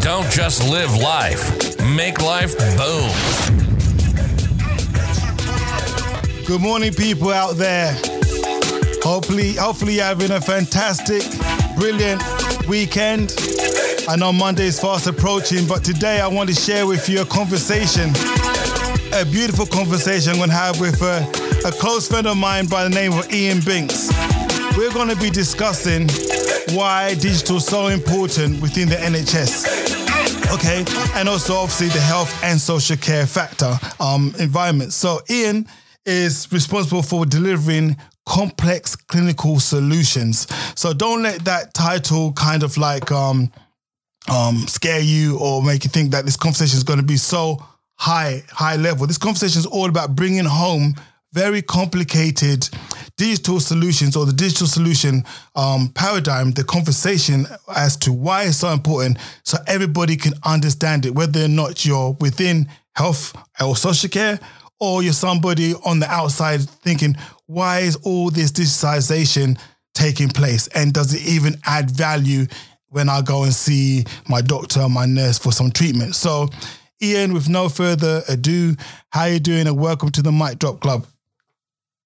Don't just live life, make life boom. Good morning, people out there. Hopefully, hopefully you're having a fantastic, brilliant weekend. I know Monday is fast approaching, but today I want to share with you a conversation, a beautiful conversation I'm going to have with a, a close friend of mine by the name of Ian Binks. We're going to be discussing why digital is so important within the NHS. Okay, and also obviously the health and social care factor um, environment. So Ian is responsible for delivering complex clinical solutions. So don't let that title kind of like um, um, scare you or make you think that this conversation is going to be so high, high level. This conversation is all about bringing home very complicated digital solutions or the digital solution um, paradigm, the conversation as to why it's so important so everybody can understand it, whether or not you're within health or social care or you're somebody on the outside thinking, why is all this digitization taking place? And does it even add value when I go and see my doctor, my nurse for some treatment? So, Ian, with no further ado, how are you doing and welcome to the Mic Drop Club.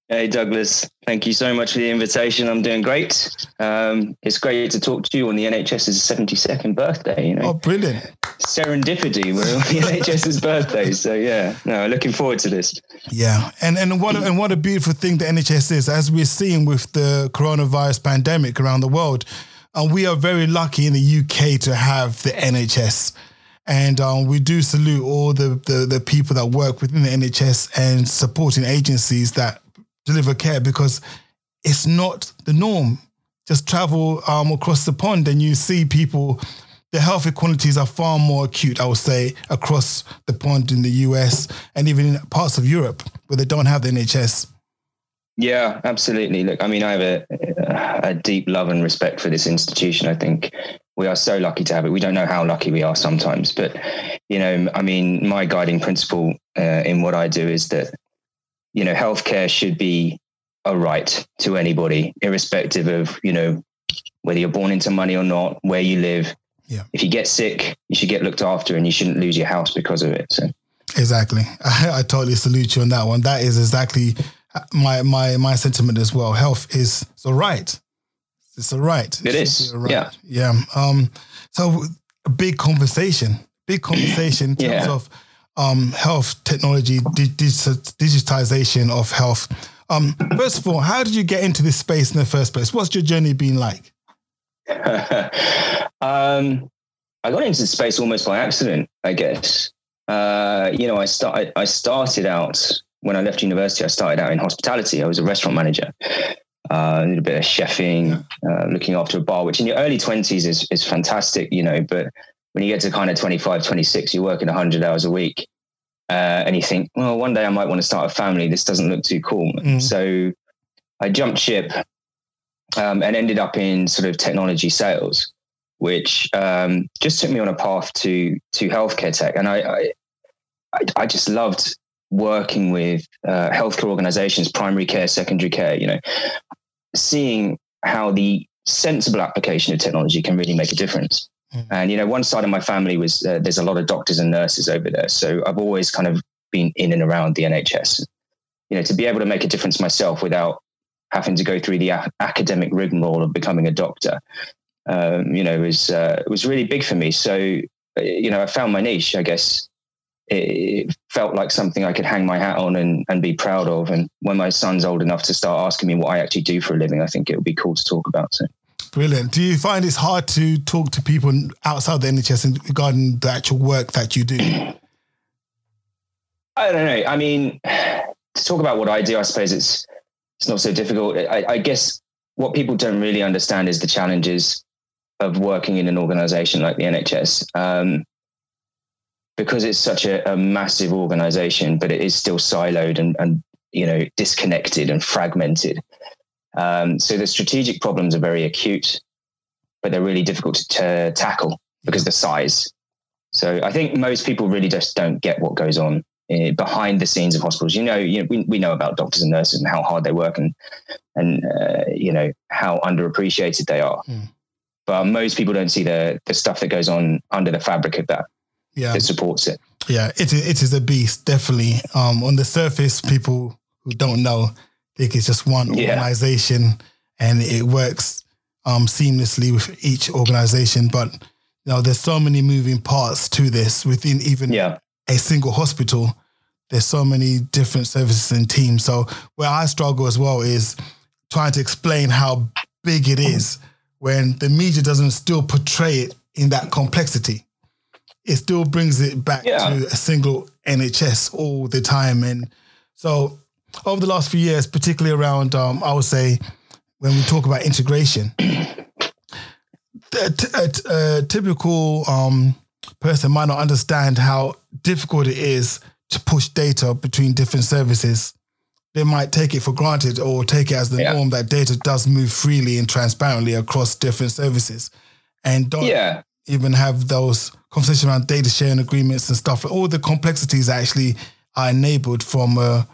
Hey, Douglas. Thank you so much for the invitation. I'm doing great. Um, it's great to talk to you on the NHS's 72nd birthday. You know, oh, brilliant! Serendipity. We're on the NHS's birthday, so yeah. No, looking forward to this. Yeah, and and what and what a beautiful thing the NHS is, as we're seeing with the coronavirus pandemic around the world. And we are very lucky in the UK to have the NHS. And um, we do salute all the, the, the people that work within the NHS and supporting agencies that deliver care because it's not the norm. Just travel um, across the pond and you see people, the health inequalities are far more acute, I would say, across the pond in the US and even in parts of Europe where they don't have the NHS. Yeah, absolutely. Look, I mean, I have a, a deep love and respect for this institution. I think we are so lucky to have it. We don't know how lucky we are sometimes, but you know, I mean, my guiding principle uh, in what I do is that you know, healthcare should be a right to anybody, irrespective of, you know, whether you're born into money or not, where you live. Yeah. If you get sick, you should get looked after and you shouldn't lose your house because of it. So Exactly. I, I totally salute you on that one. That is exactly my my my sentiment as well. Health is a right. It's a right. It, it is. Right. Yeah. Yeah. Um, so a big conversation, big conversation in terms yeah. of um, health technology, digitization of health. Um, first of all, how did you get into this space in the first place? What's your journey been like? um, I got into the space almost by accident, I guess. Uh, you know, I started. I started out when I left university. I started out in hospitality. I was a restaurant manager. Uh, a bit of chefing, uh, looking after a bar, which in your early twenties is is fantastic, you know. But when you get to kind of 25, 26, you're working 100 hours a week. Uh, and you think, well, one day I might want to start a family. This doesn't look too cool. Mm. So I jumped ship um, and ended up in sort of technology sales, which um, just took me on a path to to healthcare tech. And I, I, I just loved working with uh, healthcare organizations, primary care, secondary care, you know, seeing how the sensible application of technology can really make a difference. Mm. And you know, one side of my family was uh, there's a lot of doctors and nurses over there, so I've always kind of been in and around the NHS. You know, to be able to make a difference myself without having to go through the a- academic rigmarole of becoming a doctor, um, you know, was uh, was really big for me. So, uh, you know, I found my niche. I guess it, felt like something I could hang my hat on and, and be proud of. And when my son's old enough to start asking me what I actually do for a living, I think it would be cool to talk about. So. Brilliant. Do you find it's hard to talk to people outside the NHS regarding the actual work that you do? I don't know. I mean, to talk about what I do, I suppose it's it's not so difficult. I, I guess what people don't really understand is the challenges of working in an organization like the NHS. Um, because it's such a, a, massive organization, but it is still siloed and, and you know disconnected and fragmented. Um, so the strategic problems are very acute, but they're really difficult to, to tackle because of the size. So I think most people really just don't get what goes on uh, behind the scenes of hospitals. You know, you know, we, we know about doctors and nurses and how hard they work and and uh, you know how underappreciated they are. Mm. But most people don't see the the stuff that goes on under the fabric of that yeah. that supports it. Yeah, it is, it is a beast, definitely. Um, on the surface, people who don't know think it's just one yeah. organization and it works um, seamlessly with each organization. But you know, there's so many moving parts to this within even yeah. a single hospital. There's so many different services and teams. So where I struggle as well is trying to explain how big it is when the media doesn't still portray it in that complexity it still brings it back yeah. to a single NHS all the time. And so over the last few years, particularly around, um, I would say, when we talk about integration, a, a, a typical um, person might not understand how difficult it is to push data between different services. They might take it for granted or take it as the yeah. norm that data does move freely and transparently across different services and don't yeah. even have those conversations around data sharing agreements and stuff. All the complexities actually are enabled from a,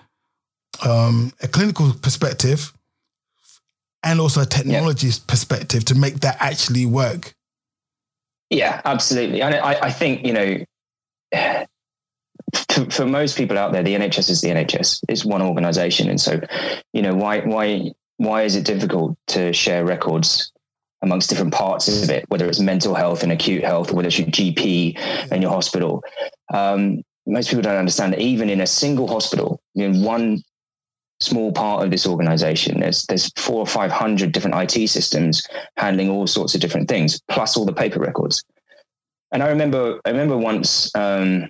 um, a clinical perspective and also a technology yeah. perspective to make that actually work. Yeah, absolutely. And I, I think, you know, for, for most people out there, the NHS is the NHS. It's one organization. And so, you know, why, why, why is it difficult to share records amongst different parts of it, whether it's mental health and acute health, or whether it's your GP and your hospital. Um, most people don't understand that even in a single hospital, in one small part of this organization, there's there's four or five hundred different IT systems handling all sorts of different things, plus all the paper records. And I remember, I remember once um,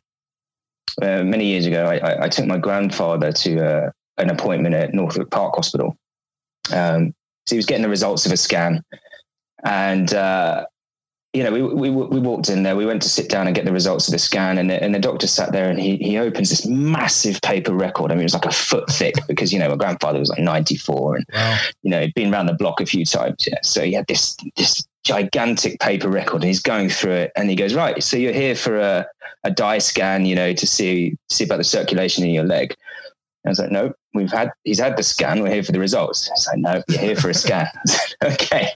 uh, many years ago, I, I, took my grandfather to uh, an appointment at Northwick Park Hospital. Um, so he was getting the results of a scan, and uh, you know, we, we we walked in there. We went to sit down and get the results of the scan, and the, and the doctor sat there and he he opens this massive paper record. I mean, it was like a foot thick because you know my grandfather was like ninety four, and wow. you know he'd been around the block a few times. Yeah, so he had this this gigantic paper record, and he's going through it, and he goes, right, so you're here for a a dye scan, you know, to see see about the circulation in your leg. I was like, no, we've had, he's had the scan. We're here for the results. I said, no, you're here for a scan. okay.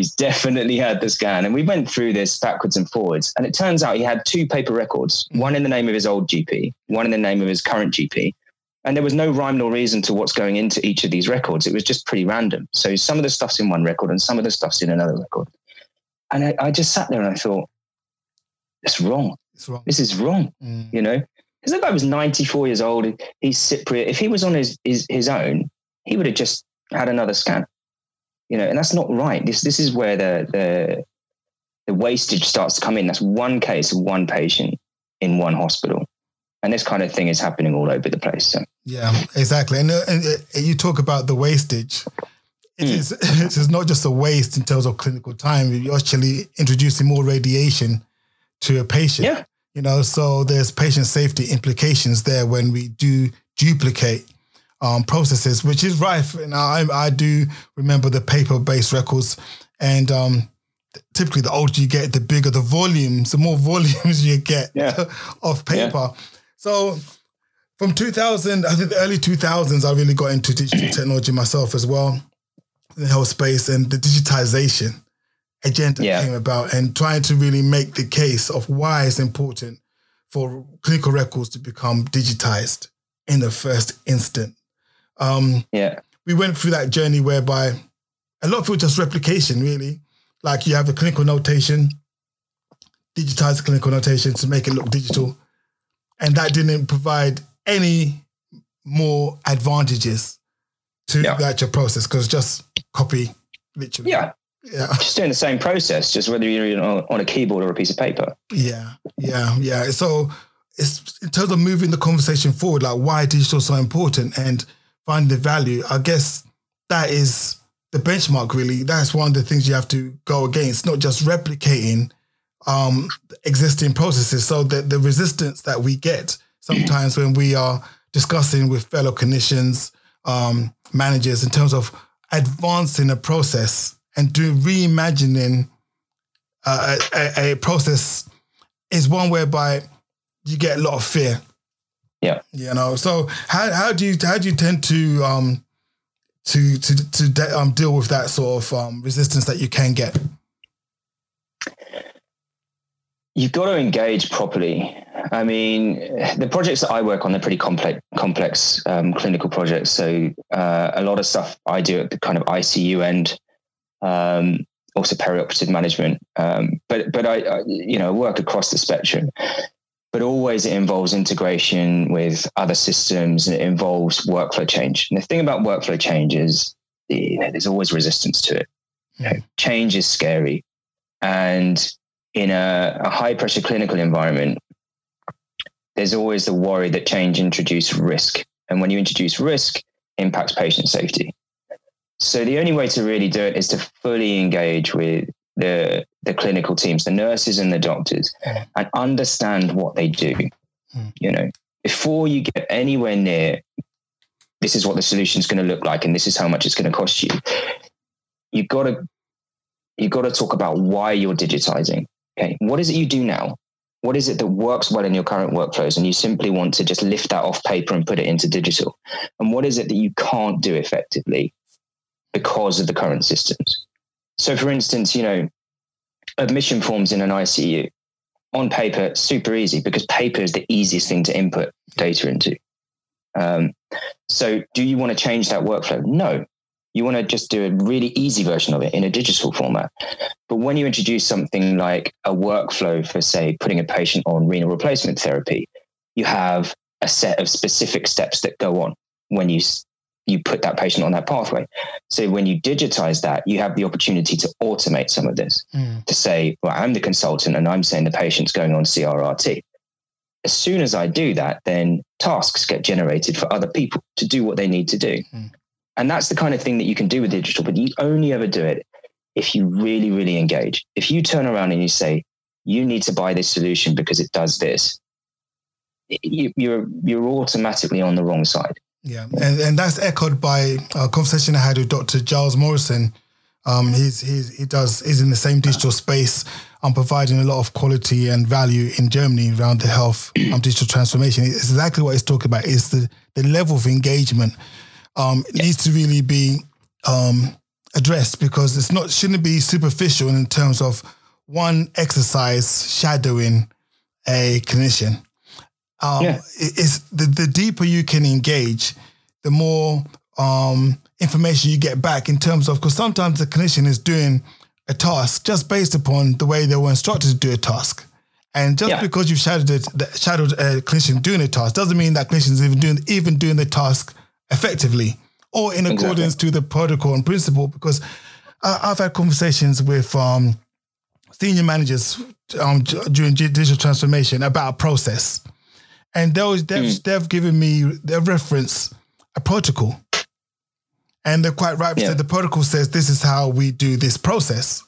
He's definitely had the scan. And we went through this backwards and forwards. And it turns out he had two paper records, one in the name of his old GP, one in the name of his current GP. And there was no rhyme nor reason to what's going into each of these records. It was just pretty random. So some of the stuff's in one record and some of the stuff's in another record. And I, I just sat there and I thought, it's wrong. It's wrong. This is wrong. Mm. You know, because that guy was 94 years old. He's Cypriot. If he was on his, his, his own, he would have just had another scan. You know, and that's not right. This this is where the the the wastage starts to come in. That's one case of one patient in one hospital. And this kind of thing is happening all over the place. So. Yeah, exactly. And, uh, and uh, you talk about the wastage. It mm. is, it is not just a waste in terms of clinical time. You're actually introducing more radiation to a patient. Yeah. You know, so there's patient safety implications there when we do duplicate um, processes, which is rife. And I, I do remember the paper-based records, and um, typically the older you get, the bigger the volumes, the more volumes you get yeah. of paper. Yeah. So from 2000, I think the early 2000s, I really got into digital technology myself as well, in the health space and the digitization agenda yeah. came about and trying to really make the case of why it's important for clinical records to become digitized in the first instant. Um, yeah. We went through that journey whereby a lot of it was just replication, really. Like you have a clinical notation, digitize the clinical notation to make it look digital. And that didn't provide any more advantages to yeah. the actual process because just copy literally. Yeah Yeah. Just doing the same process, just whether you're on a keyboard or a piece of paper. Yeah, yeah, yeah. So it's in terms of moving the conversation forward, like why digital so important and the value. I guess that is the benchmark. Really, that's one of the things you have to go against. Not just replicating um, existing processes. So the the resistance that we get sometimes when we are discussing with fellow clinicians, um, managers, in terms of advancing a process and do reimagining uh, a, a, process is one whereby you get a lot of fear. Yeah, you know. So how how do you how do you tend to um to to to de- um, deal with that sort of um, resistance that you can get? You've got to engage properly. I mean, the projects that I work on, they're pretty complex, complex um, clinical projects. So uh, a lot of stuff I do at the kind of ICU end, um, also perioperative management. Um, but but I, I, you know work across the spectrum. But always it involves integration with other systems and it involves workflow change. And the thing about workflow change is you know, there's always resistance to it. You know, change is scary, and in a, a high pressure clinical environment, there's always the worry that change introduces risk. And when you introduce risk, impacts patient safety. So the only way to really do it is to fully engage with the the clinical teams, the nurses and the doctors, and understand what they do. Mm. You know, before you get anywhere near this is what the solution is going to look like and this is how much it's going to cost you. You've got to you've got to talk about why you're digitizing. Okay. What is it you do now? what is it that works well in your current workflows and you simply want to just lift that off paper and put it into digital and what is it that you can't do effectively because of the current systems so for instance you know admission forms in an icu on paper super easy because paper is the easiest thing to input data into. Um, so do you want to change that workflow? No. You want to just do a really easy version of it in a digital format. But when you introduce something like a workflow for, say, putting a patient on renal replacement therapy, you have a set of specific steps that go on when you you put that patient on that pathway. So when you digitize that, you have the opportunity to automate some of this. Mm. To say, well, I'm the consultant and I'm saying the patient's going on CRRT. As soon as I do that, then tasks get generated for other people to do what they need to do. Mm. And that's the kind of thing that you can do with digital, but you only ever do it if you really, really engage. If you turn around and you say, you need to buy this solution because it does this, you, you're you're automatically on the wrong side. Yeah, and, and that's echoed by a conversation I had with Dr. Giles Morrison. Um, he's, he's he does he's in the same digital space. I'm providing a lot of quality and value in Germany around the health um, digital transformation. It's exactly what he's talking about. Is the the level of engagement um, it needs to really be um, addressed because it's not shouldn't be superficial in terms of one exercise shadowing a clinician. Um, yeah. It's the, the deeper you can engage, the more um, information you get back in terms of because sometimes the clinician is doing a task just based upon the way they were instructed to do a task. And just yeah. because you've shadowed, it, shadowed a clinician doing a task doesn't mean that clinician is even doing even doing the task effectively or in accordance to the protocol and principle. Because I've had conversations with um, senior managers um, during digital transformation about process, and they've, mm. they've given me their reference a protocol, and they're quite right. Yeah. the protocol says this is how we do this process.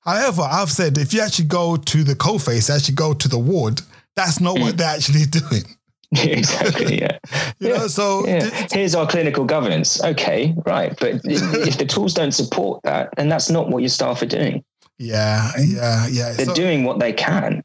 However, I've said if you actually go to the coalface, actually go to the ward, that's not mm. what they're actually doing. exactly. Yeah. you yeah. know, so yeah. here's our clinical governance. Okay, right. But if the tools don't support that, then that's not what your staff are doing. Yeah, yeah, yeah. They're so, doing what they can.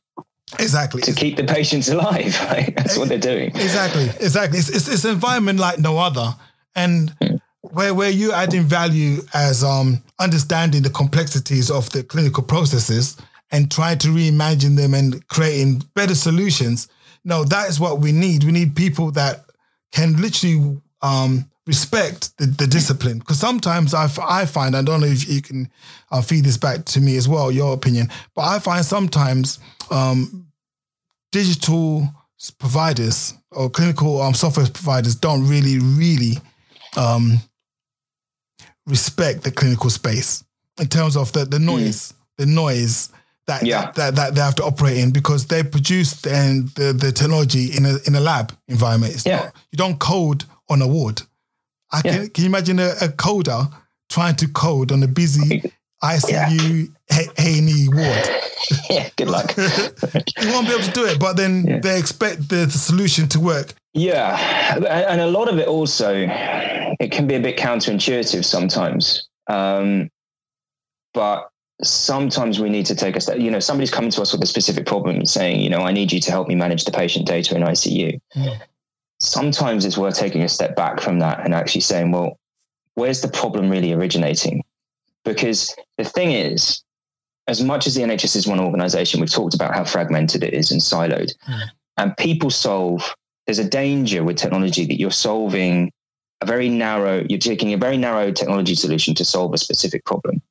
Exactly. To keep the patients alive. Right? That's what they're doing. Exactly. Exactly. It's, it's, it's an environment like no other. And mm. where, where you're adding value as um, understanding the complexities of the clinical processes and trying to reimagine them and creating better solutions – no, that is what we need. We need people that can literally um, respect the, the discipline. Because sometimes I, I find, I don't know if you can uh, feed this back to me as well, your opinion, but I find sometimes um, digital providers or clinical um, software providers don't really, really um, respect the clinical space. in terms of the, the noise, mm. the noise that, yeah. that, that they have to operate in because they produce and the, the technology in a in a lab environment. It's yeah. Not, you don't code on a ward. I yeah. can, can you imagine a, a, coder trying to code on a busy ICU yeah. A&E ward? yeah, good luck. you won't be able to do it, but then yeah. they expect the, the, solution to work. Yeah, and a lot of it also, it can be a bit counterintuitive sometimes. Um, but sometimes we need to take a step. You know, somebody's coming to us with a specific problem and saying, you know, I need you to help me manage the patient data in ICU. Yeah. Sometimes it's worth taking a step back from that and actually saying, well, where's the problem really originating? Because the thing is, as much as the NHS is one organization, we've talked about how fragmented it is and siloed. Yeah. And people solve, there's a danger with technology that you're solving a very narrow, you're taking a very narrow technology solution to solve a specific problem.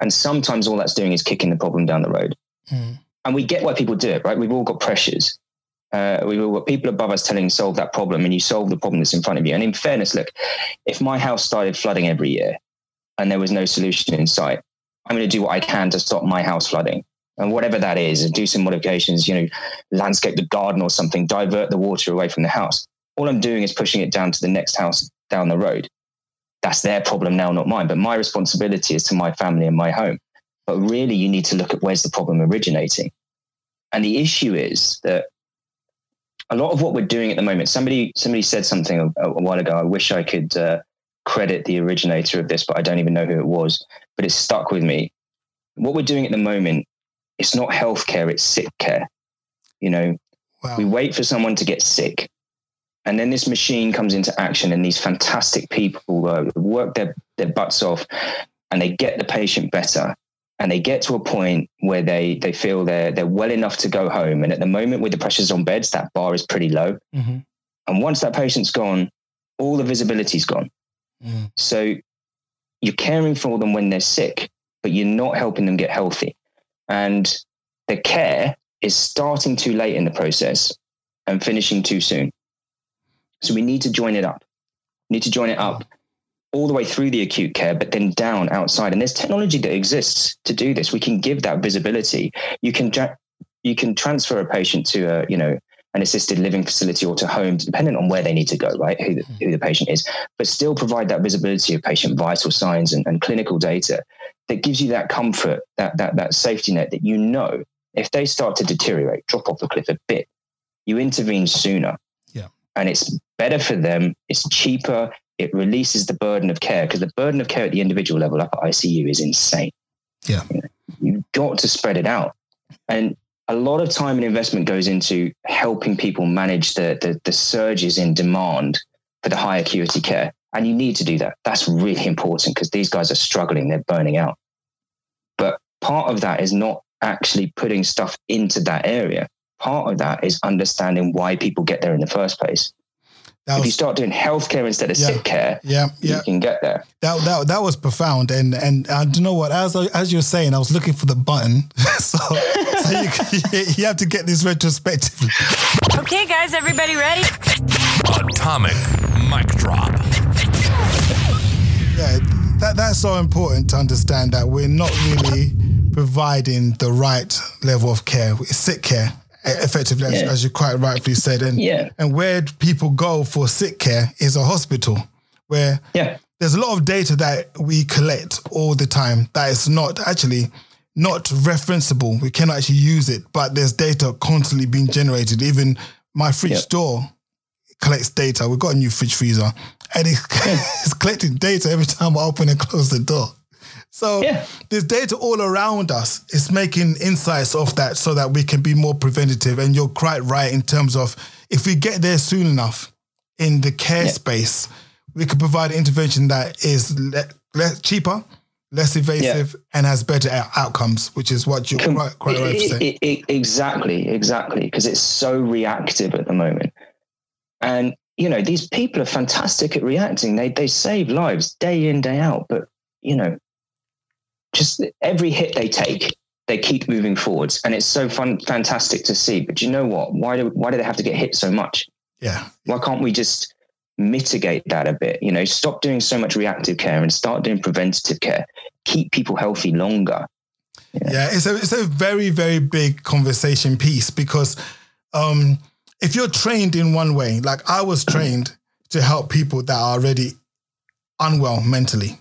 And sometimes all that's doing is kicking the problem down the road. Mm. And we get why people do it, right? We've all got pressures. Uh, we've all got people above us telling solve that problem, and you solve the problem that's in front of you. And in fairness, look, if my house started flooding every year and there was no solution in sight, I'm going to do what I can to stop my house flooding. And whatever that is, and do some modifications, you know, landscape the garden or something, divert the water away from the house. All I'm doing is pushing it down to the next house down the road that's their problem now, not mine. But my responsibility is to my family and my home. But really, you need to look at where's the problem originating. And the issue is that a lot of what we're doing at the moment, somebody somebody said something a, a while ago. I wish I could uh, credit the originator of this, but I don't even know who it was. But it's stuck with me. What we're doing at the moment, it's not healthcare; it's sick care. You know, wow. we wait for someone to get sick, and then this machine comes into action, and these fantastic people uh, work their, their butts off and they get the patient better. And they get to a point where they, they feel they're, they're well enough to go home. And at the moment, with the pressures on beds, that bar is pretty low. Mm-hmm. And once that patient's gone, all the visibility's gone. Mm. So you're caring for them when they're sick, but you're not helping them get healthy. And the care is starting too late in the process and finishing too soon. So we need to join it up. We need to join it up all the way through the acute care, but then down outside. And there's technology that exists to do this. We can give that visibility. You can you can transfer a patient to a you know an assisted living facility or to home, depending on where they need to go, right? Who the, hmm. who the patient is, but still provide that visibility of patient vital signs and, and clinical data that gives you that comfort, that that that safety net that you know if they start to deteriorate, drop off the cliff a bit, you intervene sooner Yeah. and it's better for them. It's cheaper. It releases the burden of care because the burden of care at the individual level up at ICU is insane. Yeah. You have got to spread it out. And a lot of time and investment goes into helping people manage the, the, the surges in demand for the high acuity care. And you need to do that. That's really important because these guys are struggling, they're burning out. But part of that is not actually putting stuff into that area part of that is understanding why people get there in the first place. Was, if you start doing healthcare instead of yeah, sick care, yeah, yeah, you can get there. That that that was profound, and and I don't know what? As as you're saying, I was looking for the button, so, so you, you have to get this retrospectively. Okay, guys, everybody ready? Atomic mic drop. Yeah, that that's so important to understand that we're not really providing the right level of care. It's sick care effectively, yeah. as, as, you quite rightly said. And yeah. and where people go for sick care is a hospital, where yeah. there's a lot of data that we collect all the time that is not actually not referenceable. We cannot actually use it, but there's data constantly being generated. Even my fridge door collects data. We've got a new fridge freezer, and it's collecting data every time I open and close the door. So yeah. there's data all around us. It's making insights of that so that we can be more preventative. And you're quite right in terms of if we get there soon enough in the care yeah. space, we could provide intervention that is le- le- cheaper, less invasive, yeah. and has better outcomes, which is what you're Com- quite, quite right to say. exactly, exactly, because it's so reactive at the moment. And you know, these people are fantastic at reacting. They they save lives day in, day out. But you know, just every hit they take, they keep moving forwards, and it's so fun, fantastic to see. But you know what? Why do why do they have to get hit so much? Yeah. Why can't we just mitigate that a bit? You know, stop doing so much reactive care and start doing preventative care. keep people healthy longer. Yeah, yeah it's a it's a very very big conversation piece because um, if you're trained in one way, like I was trained to help people that are already unwell mentally.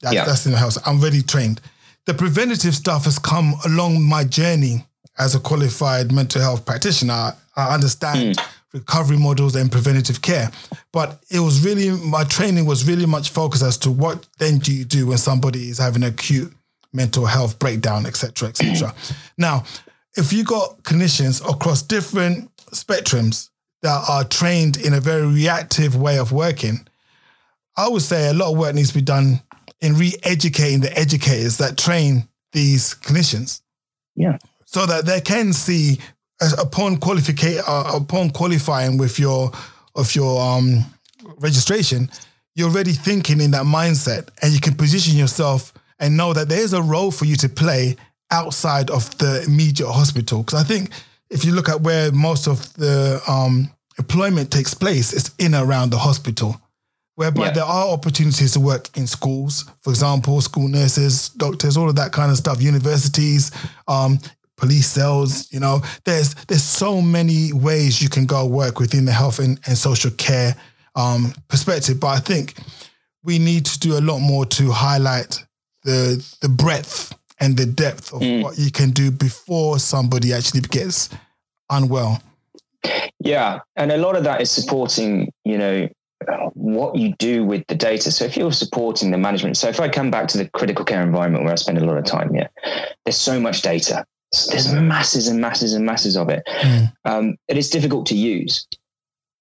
That's, yeah. that's in the house. I'm already trained. The preventative stuff has come along my journey as a qualified mental health practitioner. I understand mm. recovery models and preventative care, but it was really my training was really much focused as to what then do you do when somebody is having acute mental health breakdown, etc., etc. now, if you got clinicians across different spectrums that are trained in a very reactive way of working, I would say a lot of work needs to be done in re-educating the educators that train these clinicians. Yeah. So that they can see upon qualification uh, upon qualifying with your of your um, registration, you're already thinking in that mindset and you can position yourself and know that there is a role for you to play outside of the immediate hospital. Because I think if you look at where most of the um, employment takes place, it's in and around the hospital, whereby yeah. there are opportunities to work in schools, for example, school nurses, doctors, all of that kind of stuff, universities, um, police cells. You know, there's there's so many ways you can go work within the health and, and social care um, perspective. But I think we need to do a lot more to highlight the the breadth and the depth of mm. what you can do before somebody actually gets unwell. Yeah, and a lot of that is supporting, you know, what you do with the data. So if you're supporting the management, so if I come back to the critical care environment where I spend a lot of time, yeah, there's so much data. There's masses and masses and masses of it. Mm. Um, it is difficult to use,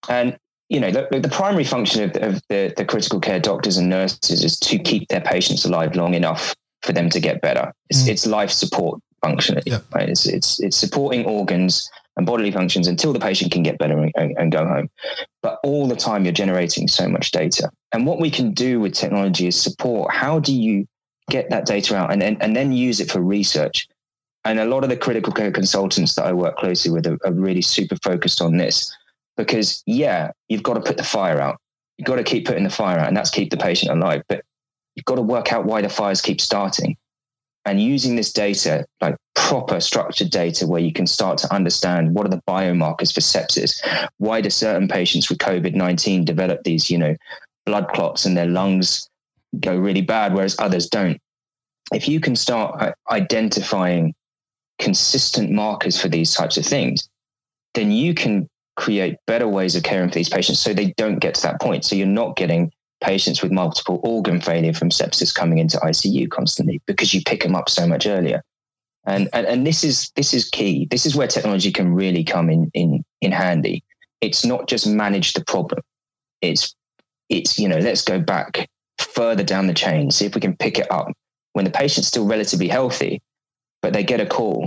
and you know the, the primary function of, of the, the critical care doctors and nurses is to keep their patients alive long enough for them to get better. It's, mm. it's life support functionally. Yeah. Right? It's, it's, it's supporting organs and bodily functions until the patient can get better and, and, and, go home. But all the time you're generating so much data. And what we can do with technology is support. How do you get that data out and, and, and then use it for research? And a lot of the critical care consultants that I work closely with are, are really super focused on this because yeah, you've got to put the fire out. You've got to keep putting the fire out and that's keep the patient alive. But you've got to work out why the fires keep starting and using this data, like proper structured data, where you can start to understand what are the biomarkers for sepsis, why do certain patients with COVID nineteen develop these, you know, blood clots and their lungs go really bad, whereas others don't. If you can start uh, identifying consistent markers for these types of things, then you can create better ways of caring for these patients so they don't get to that point. So you're not getting patients with multiple organ failure from sepsis coming into ICU constantly because you pick them up so much earlier. And, and, and this is this is key. This is where technology can really come in in in handy. It's not just manage the problem. It's it's you know let's go back further down the chain, see if we can pick it up when the patient's still relatively healthy, but they get a call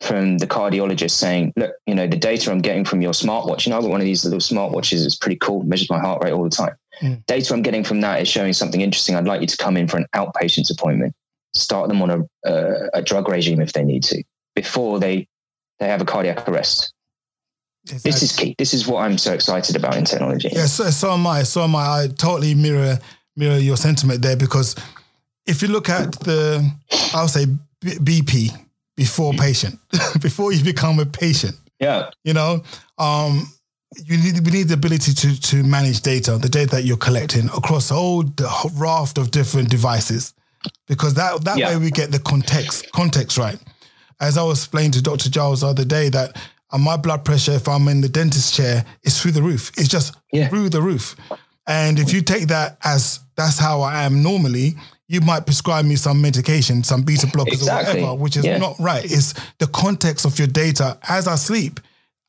from the cardiologist saying, look, you know, the data I'm getting from your smartwatch, you know, I've got one of these little smartwatches, it's pretty cool, measures my heart rate all the time. Mm. Data I'm getting from that is showing something interesting. I'd like you to come in for an outpatient appointment, start them on a, uh, a drug regime if they need to, before they, they have a cardiac arrest. Exactly. This is key. This is what I'm so excited about in technology. Yeah, so, so am I. So am I. I totally mirror mirror your sentiment there because if you look at the, I'll say BP before patient, before you become a patient. Yeah. You know, um, you need we need the ability to to manage data, the data that you're collecting across all the raft of different devices, because that that yeah. way we get the context context right. As I was explaining to Dr. Giles the other day, that uh, my blood pressure, if I'm in the dentist chair, is through the roof. It's just yeah. through the roof. And if you take that as that's how I am normally, you might prescribe me some medication, some beta blockers exactly. or whatever, which is yeah. not right. It's the context of your data as I sleep.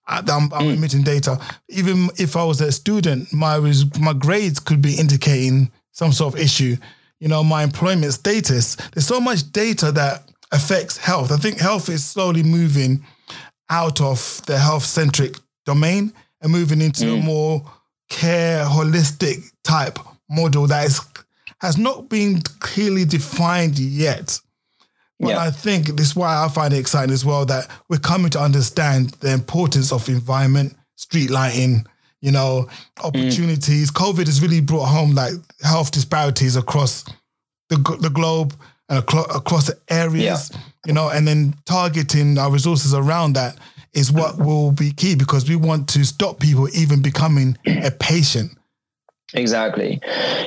I'm, I'm mm. emitting data. Even if I was a student, my my grades could be indicating some sort of issue. You know, my employment status. There's so much data that affects health. I think health is slowly moving out of the health centric domain and moving into mm. a more care holistic type model that is has not been clearly defined yet. But yeah. I think this is why I find it exciting as well that we're coming to understand the importance of environment, street lighting, you know, opportunities. Mm. COVID has really brought home like health disparities across the, the globe. and across, across the areas, yeah. you know, and then targeting our resources around that is what will be key because we want to stop people even becoming a patient. Exactly.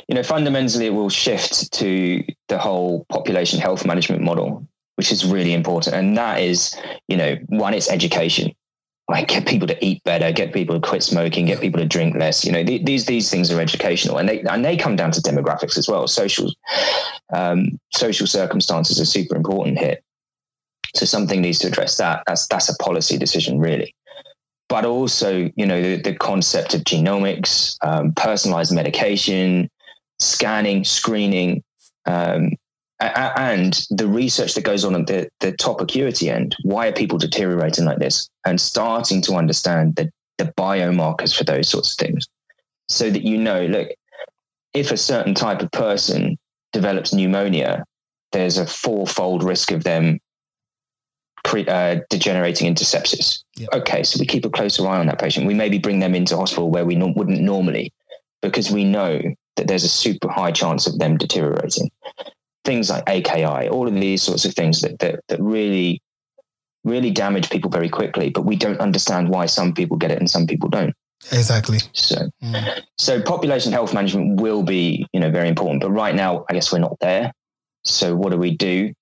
You know, fundamentally, it will shift to the whole population health management model, which is really important. And that is, you know, one, it's education. Like get people to eat better, get people to quit smoking, get people to drink less. You know, th- these these things are educational, and they and they come down to demographics as well. Social um, social circumstances are super important here. So something needs to address that. That's that's a policy decision, really but also, you know, the, the concept of genomics, um, personalized medication, scanning, screening, um, and the research that goes on at the, the top acuity end. Why are people deteriorating like this? And starting to understand the, the biomarkers for those sorts of things so that you know, look, if a certain type of person develops pneumonia, there's a fourfold risk of them pre, uh, degenerating into sepsis. Yep. Okay, so we keep a closer eye on that patient. We maybe bring them into hospital where we no- wouldn't normally because we know that there's a super high chance of them deteriorating. Things like AKI, all of these sorts of things that, that, that really, really damage people very quickly, but we don't understand why some people get it and some people don't. Exactly. So, mm. so population health management will be, you know, very important. But right now, I guess we're not there. So, what do we do?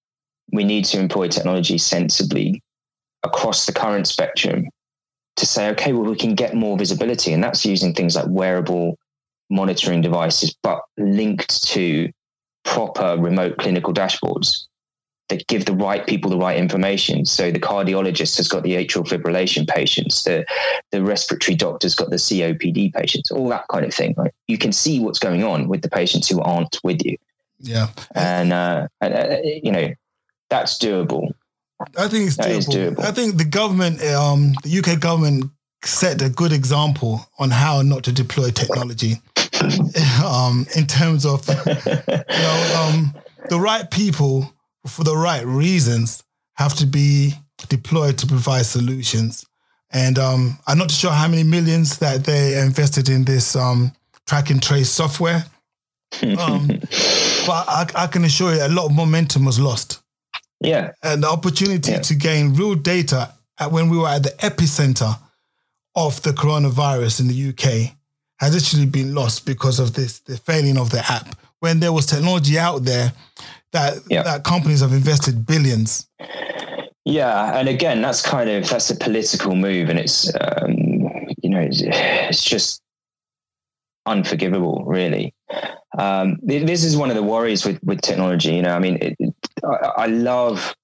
we need to employ technology sensibly across the current spectrum to say, okay, well, we can get more visibility. And that's using things like wearable monitoring devices, but linked to proper remote clinical dashboards that give the right people the right information. So the cardiologist has got the atrial fibrillation patients, the, the respiratory doctor's got the COPD patients, all that kind of thing. Right? You can see what's going on with the patients who aren't with you. Yeah. And, uh, and uh, you know, that's doable. I think it's doable. doable. I think the government, um, the UK government, set a good example on how not to deploy technology. um, in terms of you know, um, the right people for the right reasons have to be deployed to provide solutions. And um, I'm not sure how many millions that they invested in this um, track and trace software. Um, but I, I, can assure you a lot of momentum was lost. Yeah. And the opportunity yeah. to gain real data at when we were at the epicenter of the coronavirus in the UK has actually been lost because of this the failing of the app. When there was technology out there that yeah. that companies have invested billions. Yeah, and again, that's kind of that's a political move, and it's um, you know it's, it's just unforgivable, really. Um, this is one of the worries with with technology. You know, I mean, it, I, I love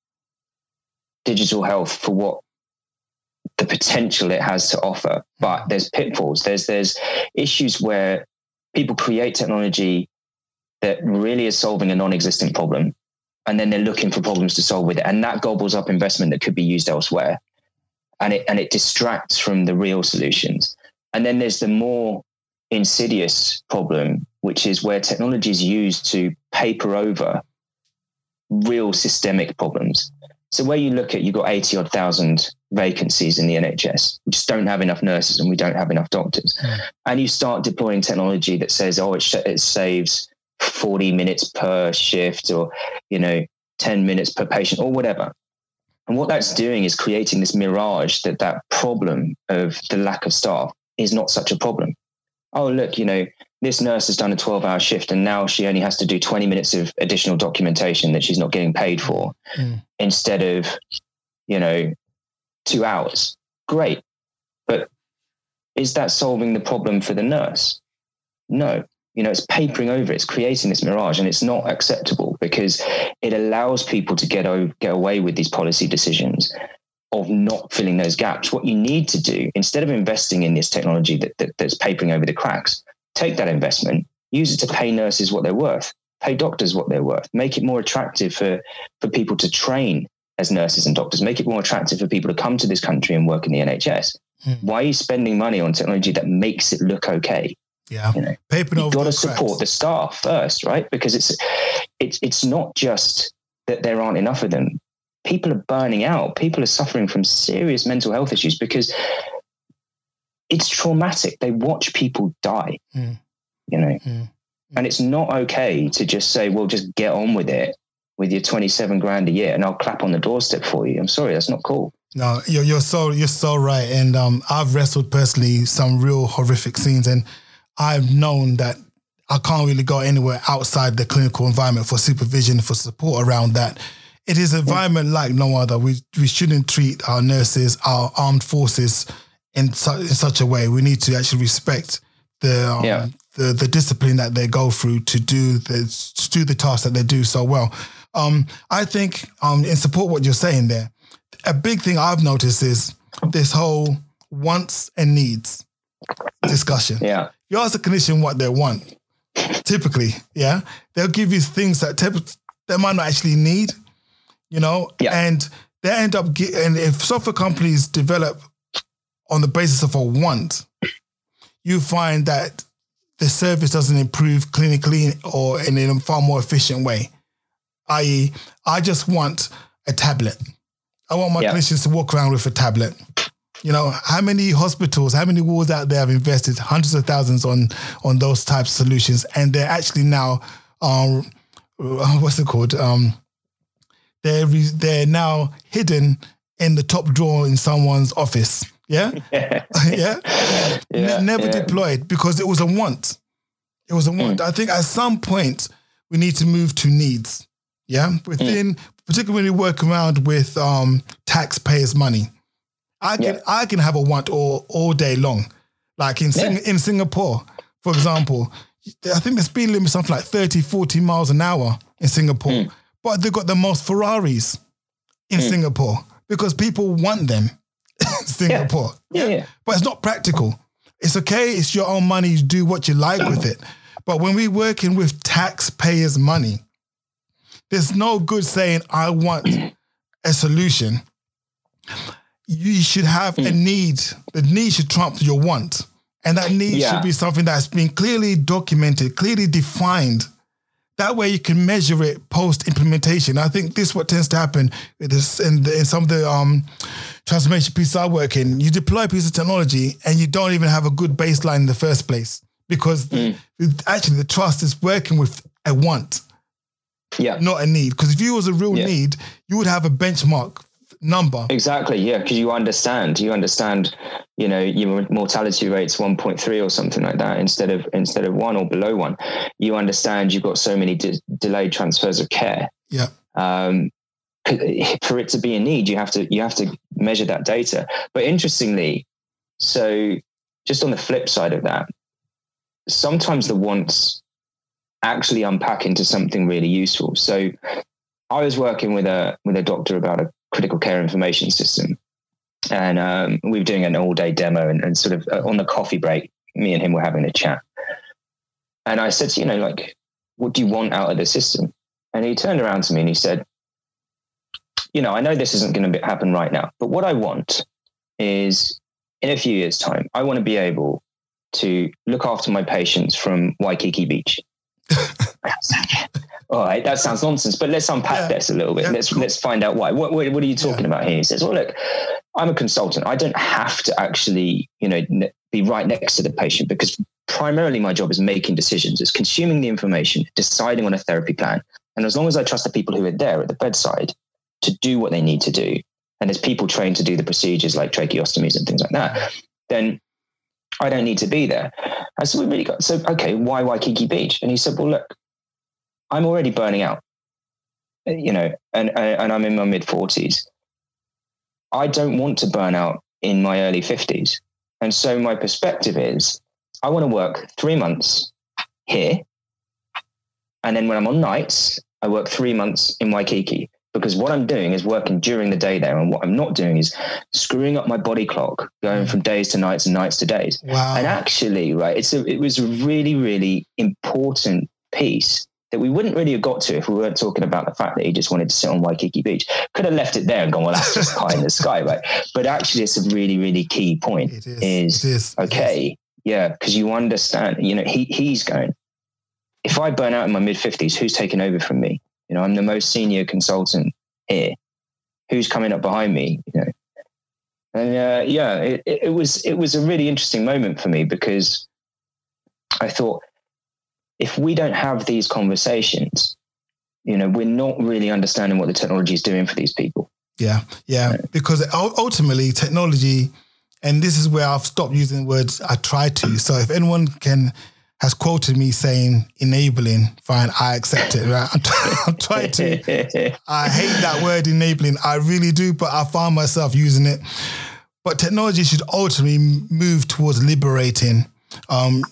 digital health for what the potential it has to offer, but mm-hmm. there's pitfalls. There's there's issues where people create technology that really is solving a non-existent problem, and then they're looking for problems to solve with it, and that gobbles up investment that could be used elsewhere, and it and it distracts from the real solutions. And then there's the more insidious problem, which is where technology is used to paper over real systemic problems. So where you look at, you've got 80 odd thousand vacancies in the NHS. We just don't have enough nurses and we don't have enough doctors. Mm. And you start deploying technology that says, oh, it, sh- it saves 40 minutes per shift or, you know, 10 minutes per patient or whatever. And what that's doing is creating this mirage that that problem of the lack of staff is not such a problem. Oh, look, you know, this nurse has done a 12 hour shift and now she only has to do 20 minutes of additional documentation that she's not getting paid for mm. instead of, you know, two hours. Great. But is that solving the problem for the nurse? No. You know, it's papering over, it's creating this mirage, and it's not acceptable because it allows people to get, get away with these policy decisions of not filling those gaps. What you need to do, instead of investing in this technology that, that, that's papering over the cracks, take that investment, use it to pay nurses what they're worth, pay doctors what they're worth, make it more attractive for, for people to train as nurses and doctors, make it more attractive for people to come to this country and work in the NHS. Hmm. Why are you spending money on technology that makes it look okay? Yeah, you know, you've got to support the staff first, right? Because it's it's it's not just that there aren't enough of them. People are burning out. People are suffering from serious mental health issues because it's traumatic. They watch people die, mm. you know, mm. and it's not okay to just say, well, just get on with it with your 27 grand a year and I'll clap on the doorstep for you. I'm sorry, that's not cool. No, you're, you're so you're so right. And um, I've wrestled personally some real horrific scenes, and I've known that I can't really go anywhere outside the clinical environment for supervision, for support around that. It is an environment like no other. We we shouldn't treat our nurses, our armed forces, in, su- in such a way. We need to actually respect the um, Yeah. the the discipline that they go through to do the to do the task that they do so well. Um, I think um, in support what you're saying there, a big thing I've noticed is this whole wants and needs discussion. Yeah. You ask a clinician what they want, typically, yeah, they'll give you things that typ- they might not actually need, you know, Yeah. and they end up and if software companies develop on the basis of a want, you find that the service doesn't improve clinically or in a far more efficient way. I.e., I just want a tablet. I want my Yeah. clinicians to walk around with a tablet. You know, how many hospitals, how many wards out there have invested hundreds of thousands on on those types of solutions, and they're actually now, um, what's it called? Um, they're they're now hidden in the top drawer in someone's office. Yeah, yeah. Yeah, Ne- never yeah. deployed because it was a want. It was a want. I think at some point we need to move to needs. Yeah, mm. within particularly when you work around with um, taxpayers' money. I can Yeah. I can have a want all all day long. Like in Sing- in Singapore, for example, I think the speed limit is something like 30, 40 miles an hour in Singapore. Mm. But they've got the most Ferraris in mm. Singapore because people want them in Singapore. Yeah, yeah. But it's not practical. It's okay, it's your own money, you do what you like with it. But when we're working with taxpayers' money, there's no good saying, I want a solution. You should have a need. The need should trump your want. And that need Yeah. should be something that's been clearly documented, clearly defined. That way you can measure it post implementation. I think this is what tends to happen with this in, the, in some of the um, transformation pieces I work in. You deploy a piece of technology and you don't even have a good baseline in the first place because the- actually the trust is working with a want, Yeah. not a need. Because if you was a real Yeah. need, you would have a benchmark number. Exactly. Yeah, because you understand. You understand. You know, your mortality rate's one point three or something like that instead of instead of one or below one. You understand you've got so many de- delayed transfers of care. Yeah. Um, for it to be a need, you have to you have to measure that data. But interestingly, so just on the flip side of that, sometimes the wants actually unpack into something really useful. So I was working with a with a doctor about a critical care information system, and um, we were doing an all day demo, and, and sort of uh, on the coffee break, me and him were having a chat, and I said, to, you know, like, what do you want out of the system? And he turned around to me and he said, you know, I know this isn't going to happen right now, but what I want is in a few years' time, I want to be able to look after my patients from Waikiki Beach. All right, that sounds nonsense, but let's unpack Yeah. this a little bit. Yeah, let's cool. let's find out why. What, what, what are you talking about here? He says, "Well, look, I'm a consultant. I don't have to actually, you know, be right next to the patient because primarily my job is making decisions, is consuming the information, deciding on a therapy plan, and as long as I trust the people who are there at the bedside to do what they need to do, and there's people trained to do the procedures like tracheostomies and things like that, then I don't need to be there. I said, we really got so okay. Why Waikiki Beach? And he said, well, look, I'm already burning out, Uh, you know, and and and I'm in my mid forties. I don't want to burn out in my early fifties, and so my perspective is, I want to work three months here, and then when I'm on nights, I work three months in Waikiki. Because what I'm doing is working during the day there, and what I'm not doing is screwing up my body clock, going from days to nights and nights to days. Wow. And actually, right, it's a, it was a really, really important piece that we wouldn't really have got to if we weren't talking about the fact that he just wanted to sit on Waikiki Beach. Could have left it there and gone, well, that's just pie in the sky, right? But actually, it's a really, really key point. it is. is, it is. It is. Okay, yeah, because you understand, you know, he he's going, if I burn out in my mid 50s, who's taking over from me? You know, I'm the most senior consultant here. Who's coming up behind me? You know, and uh, yeah, it, it, it was it was a really interesting moment for me because I thought if we don't have these conversations, you know, we're not really understanding what the technology is doing for these people. Yeah, yeah, because ultimately technology, and this is where I've stopped using words I try to. So if anyone can has quoted me saying enabling, fine, I accept it. Right, I'm, I'm trying to. I hate that word enabling. I really do, but I find myself using it. But technology should ultimately move towards liberating um,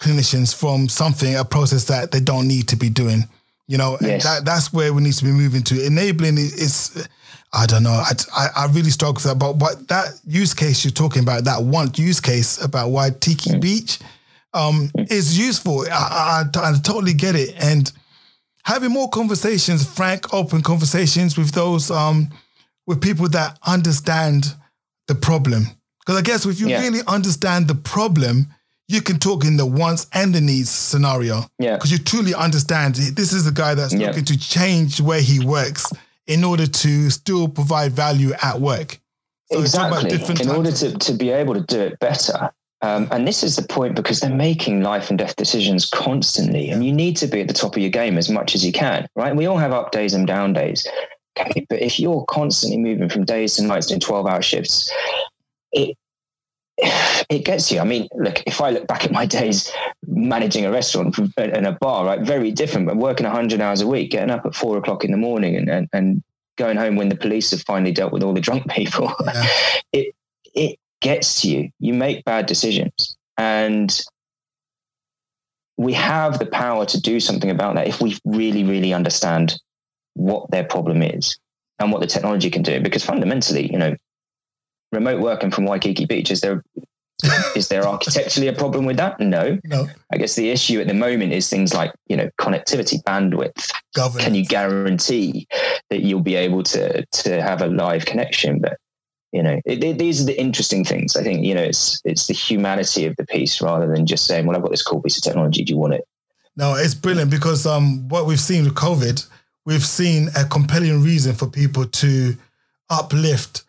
clinicians from something, a process that they don't need to be doing. You know, yes. that, that's where we need to be moving to. Enabling is, I don't know, I, I, I, really struggle with that. But what that use case you're talking about, that one use case about Waikiki mm. Beach um, is useful. I, I, I totally get it. And having more conversations, frank, open conversations with those, um, with people that understand the problem. Because I guess if you yeah. really understand the problem, you can talk in the wants and the needs scenario. Yeah. Because you truly understand this is a guy that's yeah. looking to change where he works in order to still provide value at work. So exactly. In order to, to be able to do it better. Um, and this is the point because they're making life and death decisions constantly, and you need to be at the top of your game as much as you can, right? We all have up days and down days. Okay, but if you're constantly moving from days to nights doing 12 hour shifts, it it gets you. I mean, look, if I look back at my days managing a restaurant and a bar, right, very different, but working 100 hours a week, getting up at four o'clock in the morning and, and, and going home when the police have finally dealt with all the drunk people, yeah. it, it gets to you. You make bad decisions. And we have the power to do something about that if we really, really understand what their problem is and what the technology can do. Because fundamentally, you know, remote working from Waikiki Beach, is there is there architecturally a problem with that? No. No. I guess the issue at the moment is things like, you know, connectivity, bandwidth. Governance. Can you guarantee that you'll be able to to have a live connection? But you know, it, it, these are the interesting things. I think you know, it's it's the humanity of the piece rather than just saying, "Well, I've got this cool piece of technology. Do you want it?" No, it's brilliant because um, what we've seen with COVID, we've seen a compelling reason for people to uplift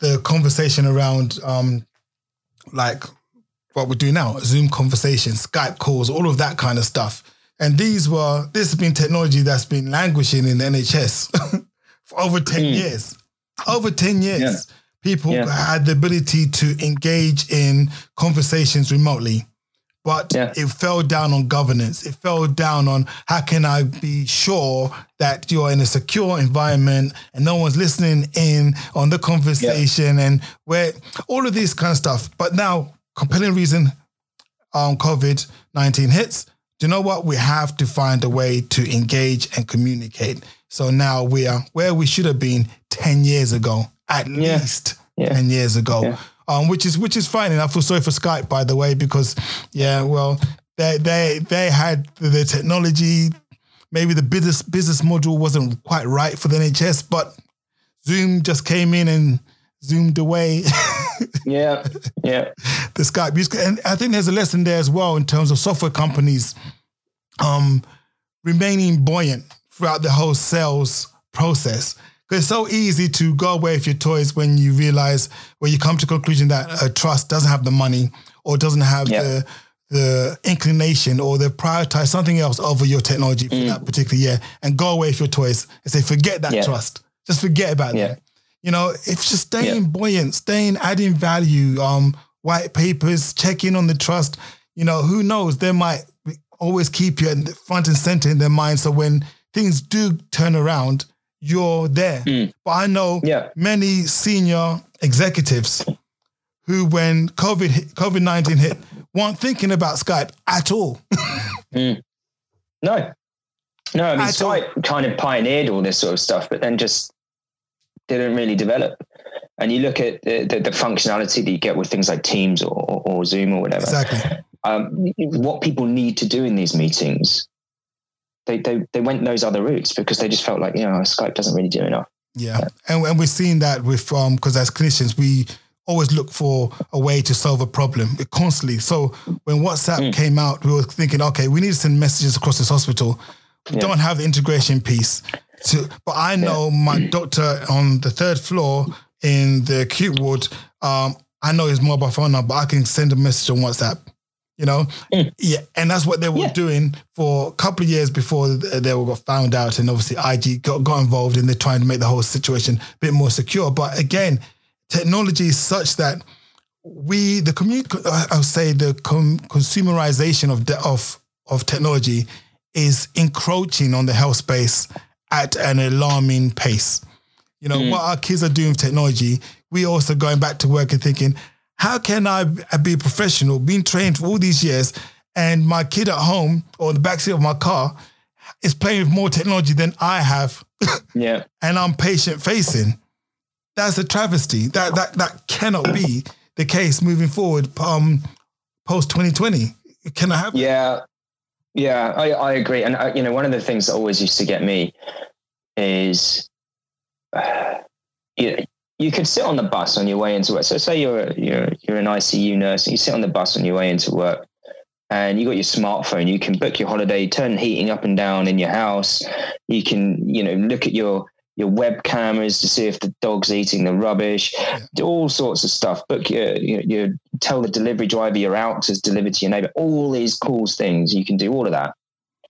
the conversation around um, like what we do now, Zoom conversations, Skype calls, all of that kind of stuff. And these were this has been technology that's been languishing in the NHS for over 10 mm. years. Over 10 years. Yeah. People yeah. had the ability to engage in conversations remotely but yeah. it fell down on governance. It fell down on how can I be sure that you're in a secure environment and no one's listening in on the conversation yeah. and where all of this kind of stuff. But now, compelling reason um, COVID 19 hits. Do you know what? We have to find a way to engage and communicate. So now we are where we should have been 10 years ago, at yeah. least 10 years ago um, which is which is fine. And I feel sorry for Skype, by the way, because yeah, well, they they they had the technology, maybe the business business model wasn't quite right for the NHS, but Zoom just came in and zoomed away. yeah, yeah. The Skype use, and I think there's a lesson there as well in terms of software companies, um, remaining buoyant throughout the whole sales process because it's so easy to go away with your toys when you realize, when you come to conclusion that a trust doesn't have the money or doesn't have the the inclination or they prioritize something else over your technology for mm. that particular year and go away with your toys and say, forget that trust. Just forget about yeah. that. You know, it's just staying buoyant, staying, adding value, um, white papers, checking on the trust. You know, who knows? They might always keep you in front and center in their mind. So when things do turn around, you're there. Mm. But I know yeah. many senior executives who, when COVID COVID nineteen hit, weren't thinking about Skype at all. mm. No, no. I mean, at Skype all. kind of pioneered all this sort of stuff, but then just didn't really develop. And you look at the, the, the functionality that you get with things like Teams or, or, or Zoom or whatever. Exactly. Um, what people need to do in these meetings they, they, they went those other routes because they just felt like, you know, Skype doesn't really do enough. Yeah. yeah. And, and we're seeing that with, um, because as clinicians, we always look for a way to solve a problem constantly. So when WhatsApp mm. came out, we were thinking, okay, we need to send messages across this hospital. We yeah. don't have the integration piece. To, but I know yeah. my doctor on the third floor in the acute ward, um, I know his mobile phone number. But I can send a message on WhatsApp You know, mm. yeah, and that's what they were yeah. doing for a couple of years before they were got found out, and obviously IG got, got involved, and they're trying to make the whole situation a bit more secure. But again, technology is such that we, the community, I'll say the com- consumerization of de- of of technology is encroaching on the health space at an alarming pace. You know, mm. what our kids are doing with technology, we also going back to work and thinking, how can I be a professional, being trained for all these years, and my kid at home or the backseat of my car is playing with more technology than I have. Yeah. and I'm patient facing. That's a travesty. That that that cannot be the case moving forward um, post 2020. Can I have Yeah. Yeah, I, I agree. And, uh, you know, one of the things that always used to get me is, uh, you know, you could sit on the bus on your way into work. So say you're you're you're an ICU nurse and you sit on the bus on your way into work and you got your smartphone, you can book your holiday, turn heating up and down in your house. You can, you know, look at your your web cameras to see if the dog's eating the rubbish, yeah. all sorts of stuff. Book your, your, your tell the delivery driver you're out to deliver to your neighbor. All these cool things you can do all of that.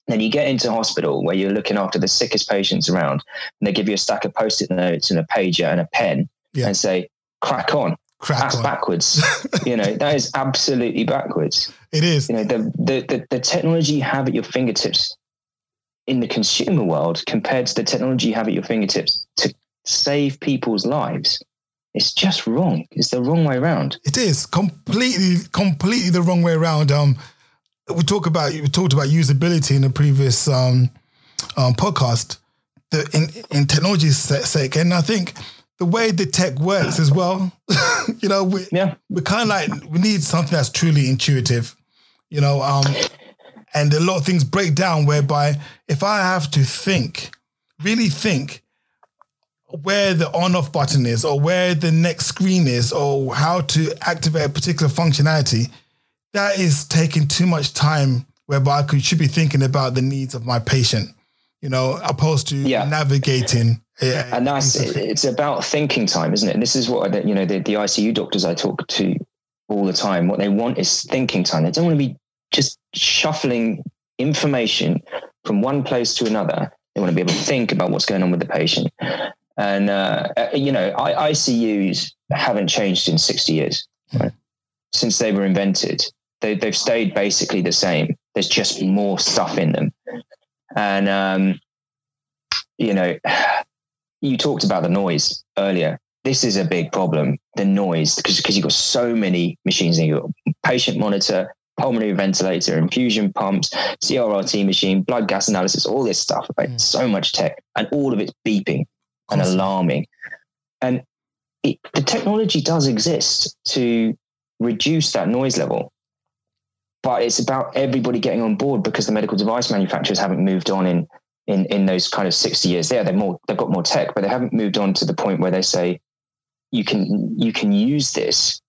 Then you get into hospital where you're looking after the sickest patients around, and they give you a stack of post-it notes and a pager and a pen, yeah. and say, crack on. Crack That's on. backwards. you know, that is absolutely backwards. It is. You know, the, the, the, the technology you have at your fingertips in the consumer world compared to the technology you have at your fingertips to save people's lives. It's just wrong. It's the wrong way around. It is completely, completely the wrong way around. Um, we talk about we talked about usability in the previous um, um, podcast. The in in technology's sake, and I think the way the tech works as well. you know, we yeah. we kind of like we need something that's truly intuitive. You know, um, and a lot of things break down whereby if I have to think, really think where the on off button is or where the next screen is or how to activate a particular functionality, that is taking too much time whereby I could, should be thinking about the needs of my patient, you know, opposed to yeah. navigating yeah, and that's it's about thinking time, isn't it? And this is what you know the, the ICU doctors I talk to all the time. What they want is thinking time. They don't want to be just shuffling information from one place to another. They want to be able to think about what's going on with the patient. And uh, uh you know, I, ICUs haven't changed in sixty years right? since they were invented. They, they've stayed basically the same. There's just more stuff in them, and um, you know you talked about the noise earlier. This is a big problem, the noise, because because you've got so many machines in your patient monitor, pulmonary ventilator, infusion pumps, CRRT machine, blood gas analysis, all this stuff, right? Mm. So much tech, and all of it's beeping and alarming. And it, the technology does exist to reduce that noise level, but it's about everybody getting on board because the medical device manufacturers haven't moved on in in in those kind of 60 years. There they're more they've got more tech but they haven't moved on to the point where they say you can you can use this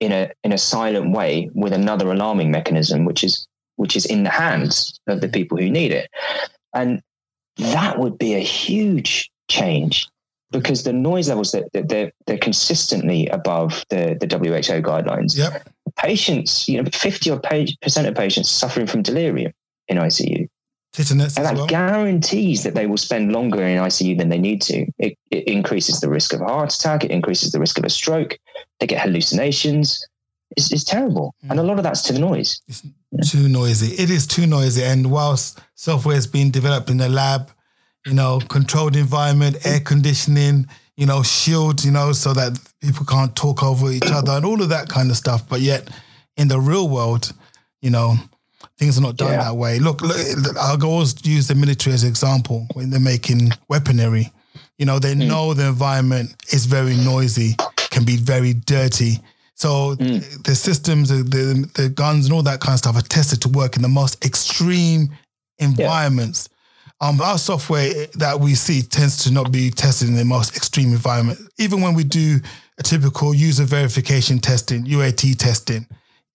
in a in a silent way with another alarming mechanism which is which is in the hands of the people who need it. And that would be a huge change because the noise levels that, that they're they're consistently above the the WHO guidelines. Yep. Patients, you know, fifty or percent of patients suffering from delirium in ICU. Tetanus and that well. guarantees that they will spend longer in ICU than they need to. It, it, increases the risk of a heart attack. It increases the risk of a stroke. They get hallucinations. It's, it's terrible. Mm. And a lot of that's to the noise. It's too noisy. It is too noisy. And whilst software is being developed in the lab, you know, controlled environment, air conditioning, you know, shield, you know, so that people can't talk over each other and all of that kind of stuff. But yet in the real world, you know, Things are not done yeah. that way. Look, look, I'll always use the military as an example when they're making weaponry. You know, they mm. know the environment is very noisy, can be very dirty. So mm. the systems, the, the guns, and all that kind of stuff are tested to work in the most extreme environments. Yeah. Um, our software that we see tends to not be tested in the most extreme environment. Even when we do a typical user verification testing, UAT testing,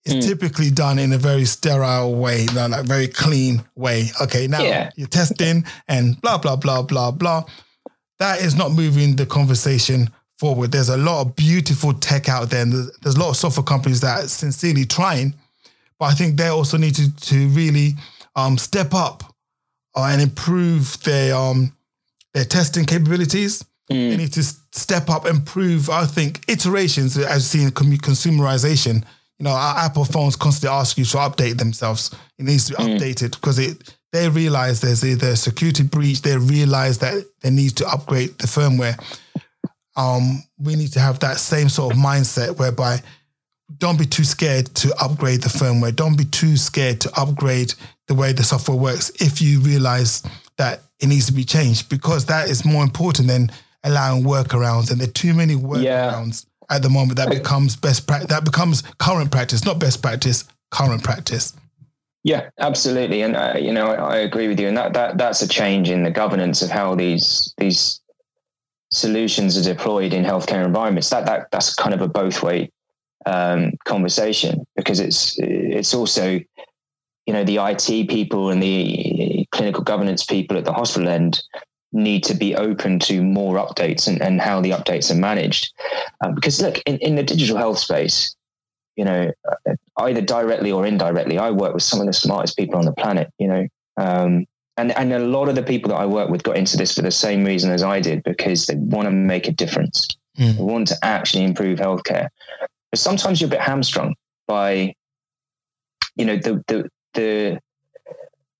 it's mm. typically done in a very sterile way, like very clean way. Okay, now yeah. you're testing and blah blah blah blah blah. That is not moving the conversation forward. There's a lot of beautiful tech out there, and there's, there's a lot of software companies that are sincerely trying, but I think they also need to to really um, step up uh, and improve their um, their testing capabilities. Mm. They need to step up, improve. I think iterations as seen com- consumerization. You know, our Apple phones constantly ask you to update themselves. It needs to be updated because it they realize there's either a security breach. They realize that they need to upgrade the firmware. Um, we need to have that same sort of mindset whereby don't be too scared to upgrade the firmware. Don't be too scared to upgrade the way the software works if you realize that it needs to be changed because that is more important than allowing workarounds. And there are too many workarounds at the moment that becomes best practice. That becomes current practice, not best practice, current practice. Yeah, absolutely, and uh, you know I, I agree with you, and that that that's a change in the governance of how these these solutions are deployed in healthcare environments. That that that's kind of a both way um, conversation because it's it's also you know the IT people and the clinical governance people at the hospital end need to be open to more updates and, and how the updates are managed. Um, because look, in, in the digital health space, you know, uh, either directly or indirectly, I work with some of the smartest people on the planet, you know. Um, and, and a lot of the people that I work with got into this for the same reason as I did, because they want to make a difference. Mm. They want to actually improve healthcare. But sometimes you're a bit hamstrung by, you know, the the the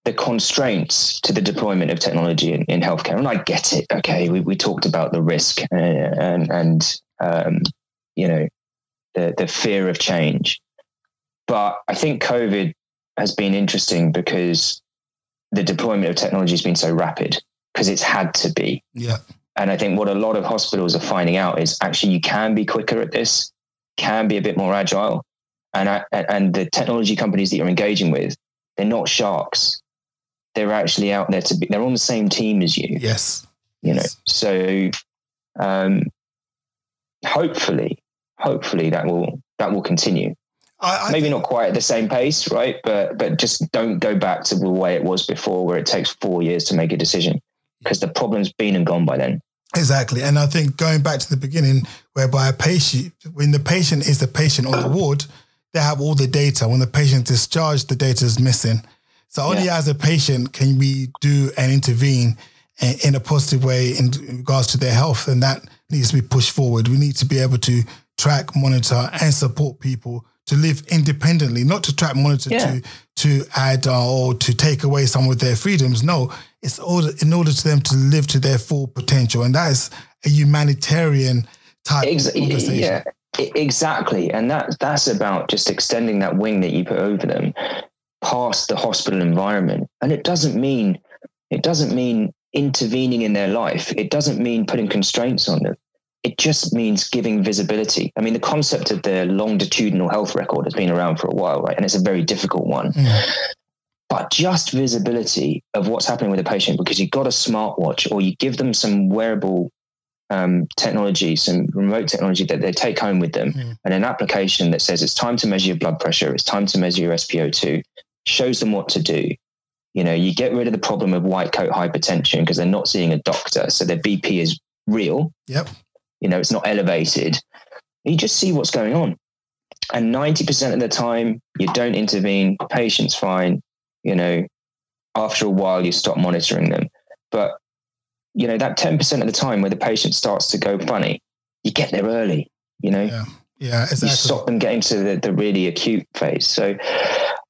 the constraints to the deployment of technology in, in healthcare. And I get it. Okay, we, we talked about the risk uh, and and um, you know the the fear of change. But I think COVID has been interesting because the deployment of technology has been so rapid because it's had to be. Yeah. And I think what a lot of hospitals are finding out is actually you can be quicker at this, can be a bit more agile, and I, and the technology companies that you're engaging with, they're not sharks. They're actually out there to be. They're on the same team as you. Yes. You know, Yes. so um, hopefully, hopefully that will that will continue. I, I Maybe not quite at the same pace, right? But but just don't go back to the way it was before, where it takes four years to make a decision, because the problem's been and gone by then. Exactly. And I think going back to the beginning, whereby a patient, when the patient is the patient on the ward, they have all the data. When the patient is discharged, the data is missing. So only Yeah. as a patient can we do and intervene in, in a positive way in regards to their health. And that needs to be pushed forward. We need to be able to track, monitor, and support people to live independently, not to track, monitor, Yeah. to to add uh, or to take away some of their freedoms. No, it's order, in order to them to live to their full potential, and that is a humanitarian type Ex- of conversation. yeah, exactly. And that that's about just extending that wing that you put over them past the hospital environment. And it doesn't mean it doesn't mean intervening in their life. It doesn't mean putting constraints on them. It just means giving visibility. I mean, the concept of the longitudinal health record has been around for a while, right? And it's a very difficult one. Mm. But just visibility of what's happening with a patient because you've got a smartwatch or you give them some wearable um, technology, some remote technology that they take home with them, Mm. and an application that says it's time to measure your blood pressure, it's time to measure your SpO2, shows them what to do. You know, you get rid of the problem of white coat hypertension because they're not seeing a doctor, so their BP is real. Yep. You know, it's not elevated. You just see what's going on, and ninety percent of the time, you don't intervene. Patient's fine. You know, after a while, you stop monitoring them, but you know that 10% of the time where the patient starts to go funny you get there early you know Yeah. Yeah. you stop them getting to the, the really acute phase so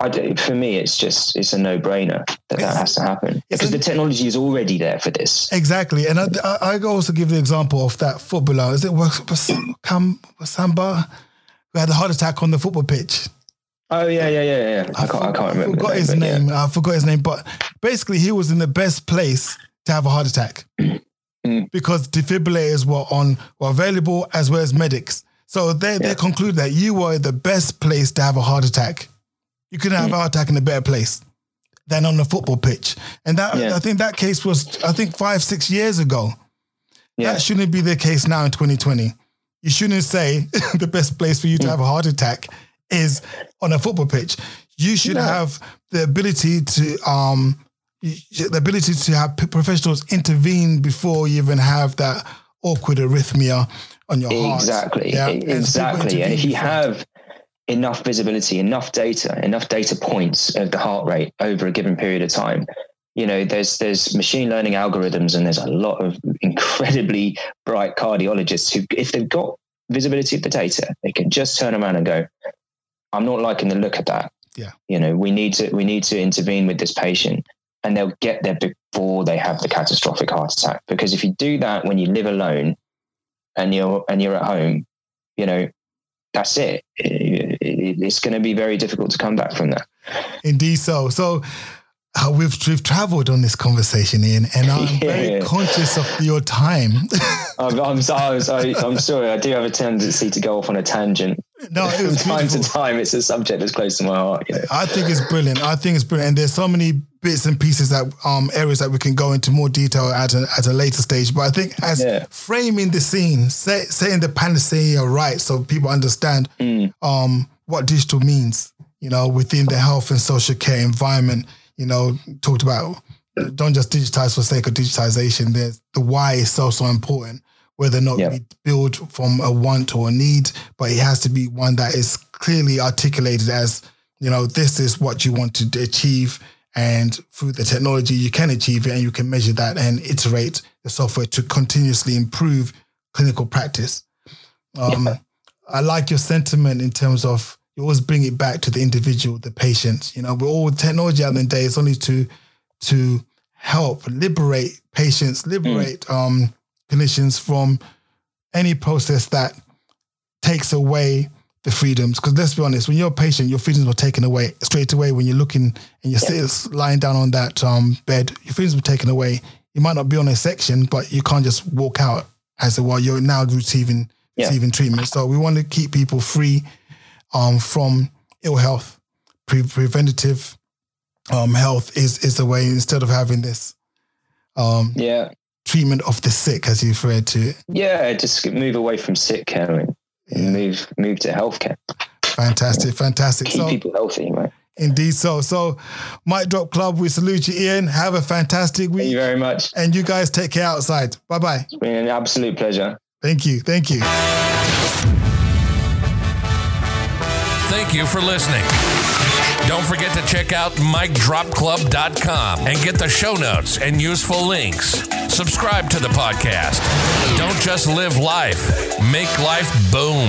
I do, for me it's just it's a no-brainer that that has to happen because the technology is already there for this Exactly, and I, I, I also give the example of that footballer. Is it Kam- Wasamba who had a heart attack on the football pitch? oh yeah yeah yeah yeah i can't, I can't remember forgot the his but yeah. name. I forgot his name, but basically, he was in the best place to have a heart attack Mm. because defibrillators were on were available as well as medics. So they they conclude that you were the best place to have a heart attack. You couldn't have a heart attack in a better place than on the football pitch. And that Yeah. I think that case was I think five six years ago. yeah That shouldn't be the case now in 2020. You shouldn't say the best place for you to Hmm. have a heart attack is on a football pitch. You should No. have the ability to um the ability to have professionals intervene before you even have that awkward arrhythmia on your heart. Exactly. Yeah, E- and Exactly. And if you have enough visibility, enough data, enough data points of the heart rate over a given period of time. You know, there's there's machine learning algorithms, and there's a lot of incredibly bright cardiologists who, if they've got visibility of the data, they can just turn around and go, "I'm not liking the look of that. Yeah, you know, we need to we need to intervene with this patient." And they'll get there before they have the catastrophic heart attack. Because if you do that when you live alone and you're and you're at home, you know, that's it. It's going to be very difficult to come back from that. Indeed, so. So uh, we've we've travelled on this conversation, Ian, and I'm yeah. very conscious of your time. I'm, I'm, sorry, I'm sorry. I do have a tendency to go off on a tangent. No, from time to time, it's a subject that's close to my heart. You know? I think it's brilliant. I think it's brilliant, and there's so many bits and pieces that um areas that we can go into more detail at a, at a later stage. But I think as yeah. framing the scene, say, saying the panacea right, so people understand mm. um what digital means. You know, within the health and social care environment you know, talked about don't just digitize for sake of digitization. There's the why is so so important. Whether or not yep. we build from a want or a need, but it has to be one that is clearly articulated as, you know, this is what you want to achieve. And through the technology, you can achieve it and you can measure that and iterate the software to continuously improve clinical practice. Um, yeah. I like your sentiment in terms of you always bring it back to the individual, the patient. You know, we're all technology out in the day. It's only to to help liberate patients, liberate mm. um, clinicians from any process that takes away the freedoms. Because let's be honest, when you're a patient, your freedoms were taken away straight away. When you're looking and you're yeah. sitting, lying down on that um, bed, your freedoms were taken away. You might not be on a section, but you can't just walk out as a while you're now receiving yeah. receiving treatment. So we want to keep people free um, from ill health. Pre- preventative um, health is is the way instead of having this um, yeah treatment of the sick, as you referred to. it. Yeah, just move away from sick care and yeah. move move to healthcare. Fantastic, fantastic. Keep so, people healthy, right? Indeed, so so, Mic Drop Club, we salute you, Ian. Have a fantastic week. Thank you very much, and you guys take care outside. Bye bye. It's been an absolute pleasure. Thank you, thank you. Thank you for listening. Don't forget to check out micdropclub.com and get the show notes and useful links. Subscribe to the podcast. Don't just live life, make life boom.